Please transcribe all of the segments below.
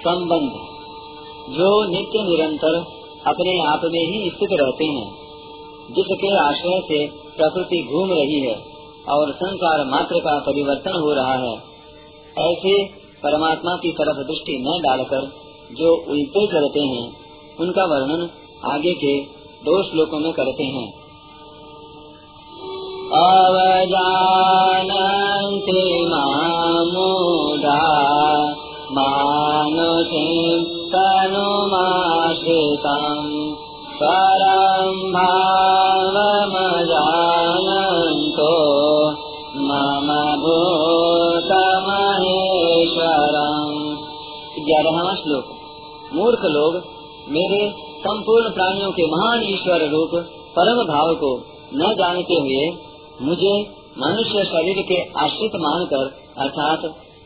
संबंध, जो नित्य निरंतर अपने आप में ही स्थित रहते हैं, जिसके आश्रय से प्रकृति घूम रही है और संसार मात्र का परिवर्तन हो रहा है, ऐसे परमात्मा की तरफ़ दृष्टि न डालकर जो उल्टे चलते हैं, उनका वर्णन आगे के दो श्लोकों में करते हैं। अवजानन्ति मामुदा मानुषीं तनुमाश्रितम् परम् भावमजानन्तो मम भूतमहेश्वरम्। ग्यारहवा श्लोक। मूर्ख लोग, मेरे संपूर्ण प्राणियों के महान ईश्वर रूप परम भाव को न जानते हुए मुझे मनुष्य शरीर के आश्रित मानकर, अर्थात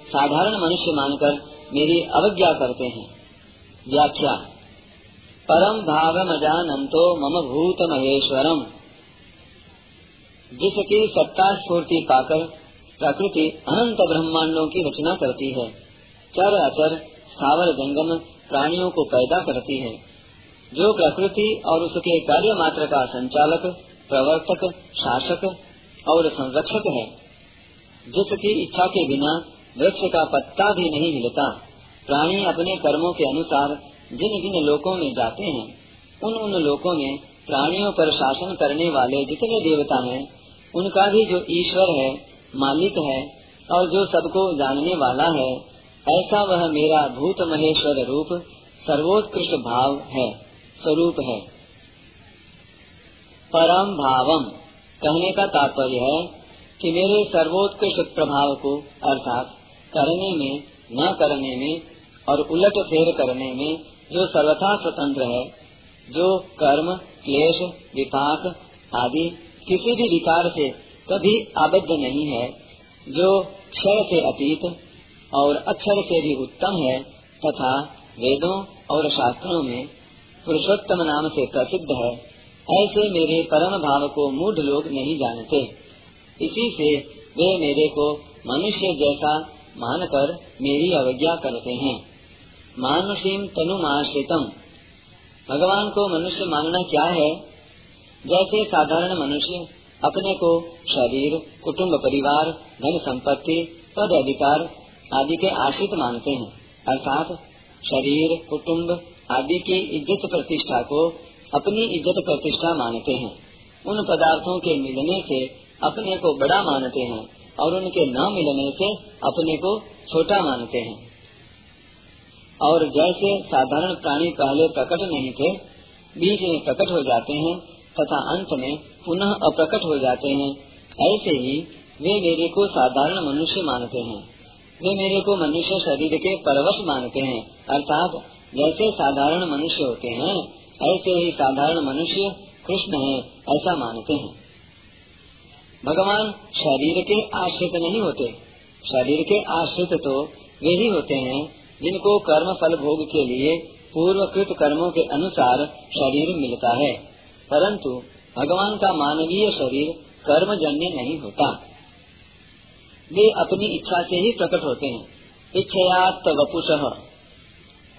साधारण मनुष्य मानकर मेरी अवज्ञा करते हैं। व्याख्या। परम भाव मजानंतो मम भूत महेश्वरम जिसकी सत्ता स्फूर्ति पाकर प्रकृति अनंत ब्रह्मांडों की रचना करती है, चर अचर स्थावर जंगम प्राणियों को पैदा करती है, जो प्रकृति और उसके कार्य मात्र का संचालक, प्रवर्तक, शासक और संरक्षक है, जिसकी इच्छा के बिना वृक्ष का पत्ता भी नहीं हिलता प्राणी अपने कर्मों के अनुसार जिन जिन लोकों में जाते हैं, उन उन लोकों में प्राणियों पर शासन करने वाले जितने देवता हैं, उनका भी जो ईश्वर है, मालिक है, और जो सबको जानने वाला है, ऐसा वह मेरा भूत महेश्वर रूप, सर्वोत्कृष्ट भाव है, स्वरूप है। परम भावम। कहने का तात्पर्य है कि मेरे सर्वोत्कृष्ट प्रभाव को, अर्थात करने में, न करने में, और उलट फेर करने में जो सर्वथा स्वतंत्र है, जो कर्म, क्लेश, विपाक आदि किसी भी विकार से कभी आबद्ध नहीं है, जो क्षय से अतीत और अक्षर से भी उत्तम है, तथा वेदों और शास्त्रों में पुरुषोत्तम नाम से प्रसिद्ध है, ऐसे मेरे परम भाव को मूढ़ लोग नहीं जानते। इसी से वे मेरे को मनुष्य जैसा मानकर मेरी अवज्ञा करते हैं। मानुषीम तनु तनुमाश्रितम। भगवान को मनुष्य मानना क्या है? जैसे साधारण मनुष्य अपने को शरीर, कुटुंब, परिवार, धन संपत्ति, पद अधिकार आदि के आश्रित मानते हैं। अर्थात शरीर, कुटुंब आदि की इज़्ज़त प्रतिष्ठा को अपनी इज़्ज़त प्रतिष्ठा मानते हैं। उन पदार्थों के मिलने से अपने को बड़ा मानते हैं। और उनके न मिलने से अपने को छोटा मानते हैं। और जैसे साधारण प्राणी पहले प्रकट नहीं थे बीच में प्रकट हो जाते हैं तथा अंत में पुनः अप्रकट हो जाते हैं, ऐसे ही वे मेरे को साधारण मनुष्य मानते हैं। वे मेरे को मनुष्य शरीर के परवश मानते हैं, अर्थात जैसे साधारण मनुष्य होते हैं, ऐसे ही साधारण मनुष्य कृष्ण है, ऐसा मानते हैं। भगवान शरीर के आश्रित नहीं होते। शरीर के आश्रित तो वे ही होते हैं, जिनको कर्म फल भोग के लिए पूर्वकृत कर्मों के अनुसार शरीर मिलता है। परंतु भगवान का मानवीय शरीर कर्म जन्य नहीं होता। वे अपनी इच्छा से ही प्रकट होते हैं। इच्छया वपुष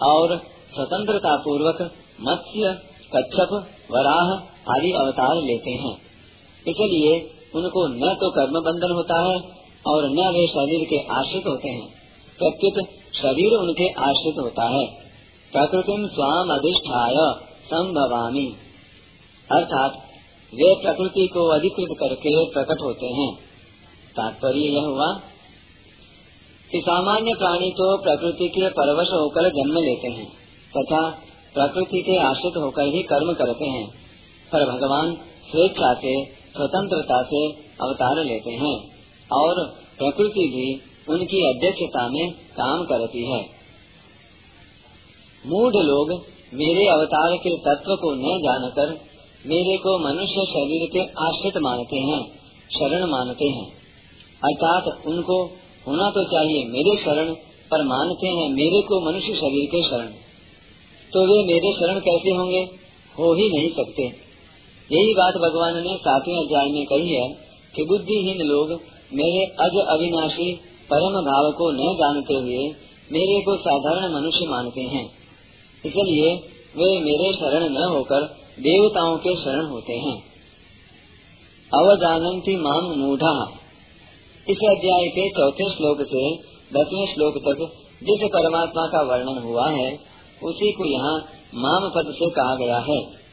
और स्वतंत्रता पूर्वक मत्स्य, कच्छप, वराह आदि अवतार लेते हैं। इसलिए उनको न तो कर्म बंधन होता है और न वे शरीर के आश्रित होते हैं। प्रत्युत शरीर उनके आश्रित होता है। प्रकृति स्वाम अधिष्ठाय संभवामी। अर्थात वे प्रकृति को अधिकृत करके प्रकट होते हैं। तात्पर्य यह हुआ कि सामान्य प्राणी तो प्रकृति के परवश होकर जन्म लेते हैं तथा प्रकृति के आश्रित होकर ही कर्म करते हैं। पर भगवान स्वेच्छा से स्वतंत्रता से अवतार लेते हैं और प्रकृति भी उनकी अध्यक्षता में काम करती है। मूढ़ लोग मेरे अवतार के तत्व को न जानकर मेरे को मनुष्य शरीर के आश्रित मानते हैं, शरण मानते हैं। अर्थात उनको होना तो चाहिए मेरे शरण, पर मानते हैं मेरे को मनुष्य शरीर के शरण। तो वे मेरे शरण कैसे होंगे? हो ही नहीं सकते। यही बात भगवान ने सातवें अध्याय में कही है कि बुद्धिहीन लोग मेरे अज अविनाशी परम भाव को न जानते हुए मेरे को साधारण मनुष्य मानते हैं। इसलिए वे मेरे शरण न होकर देवताओं के शरण होते हैं। अवजानती माम मूढ़ा। इस अध्याय के चौथे श्लोक से दसवें श्लोक तक जिस परमात्मा का वर्णन हुआ है, उसी को यहाँ माम पद से कहा गया है।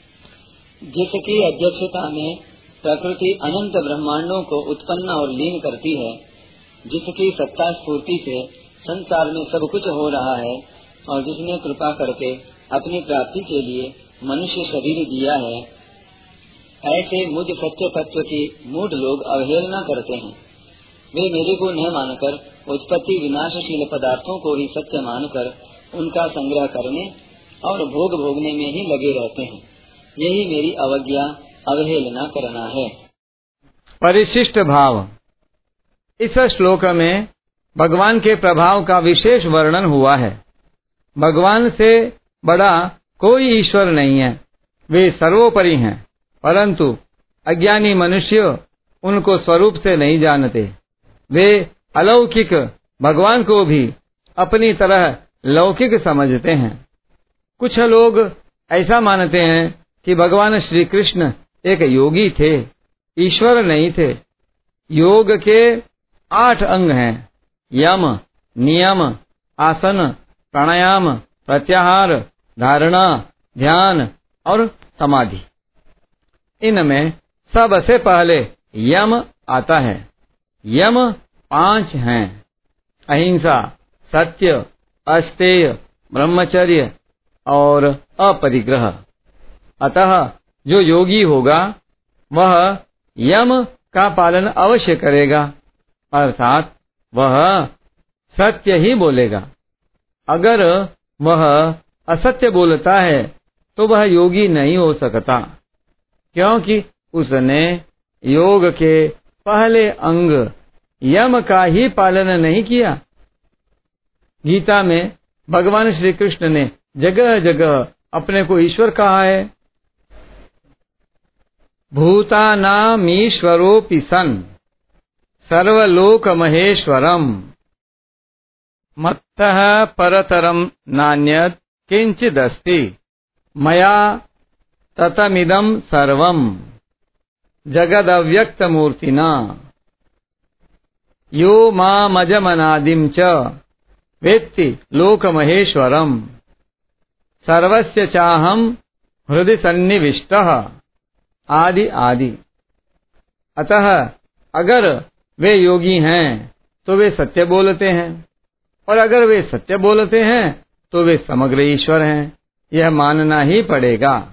जिसकी अध्यक्षता में प्रकृति अनंत ब्रह्मांडों को उत्पन्न और लीन करती है, जिसकी सत्ता स्फूर्ति से संसार में सब कुछ हो रहा है और जिसने कृपा करके अपनी प्राप्ति के लिए मनुष्य शरीर दिया है, ऐसे मुझ सत्य तत्व की मूढ़ लोग अवहेलना करते हैं। वे मेरे को न मानकर उत्पत्ति विनाशशील पदार्थों को ही सत्य मानकर उनका संग्रह करने और भोग भोगने में ही लगे रहते हैं। यही मेरी अवज्ञा, अवहेलना करना है। परिशिष्ट भाव। इस श्लोक में भगवान के प्रभाव का विशेष वर्णन हुआ है। भगवान से बड़ा कोई ईश्वर नहीं है। वे सर्वोपरि हैं, परंतु अज्ञानी मनुष्य उनको स्वरूप से नहीं जानते। वे अलौकिक, भगवान को भी अपनी तरह लौकिक समझते हैं। कुछ लोग ऐसा मानते हैं कि भगवान श्री कृष्ण एक योगी थे, ईश्वर नहीं थे। योग के आठ अंग हैं। यम, नियम, आसन, प्राणायाम, प्रत्याहार, धारणा, ध्यान और समाधि। इनमें सबसे पहले यम आता है। यम पाँच हैं। अहिंसा, सत्य, अस्तेय, ब्रह्मचर्य और अपरिग्रह। अतः जो योगी होगा, वह यम का पालन अवश्य करेगा। अर्थात, वह सत्य ही बोलेगा। अगर वह असत्य बोलता है तो वह योगी नहीं हो सकता। क्योंकि उसने योग के पहले अंग यम का ही पालन नहीं किया। गीता में भगवान श्री कृष्ण ने जगह जगह अपने को ईश्वर कहा है। भूतानामीश्वरोऽपि सन्। सर्वलोकमहेश्वरम्। मत्तः परतरम् नान्यत् किञ्चिदस्ति। मया ततमिदम् सर्वम्। जगदव्यक्तमूर्तिना। यो मामजमनादिम् च वेत्ति लोकमहेश्वरम्। सर्वस्य चाहम् हृदि सन्निविष्टः। आदि आदि। अतः, अगर वे योगी हैं तो वे सत्य बोलते हैं। और अगर वे सत्य बोलते हैं तो वे समग्र ईश्वर हैं। यह मानना ही पड़ेगा।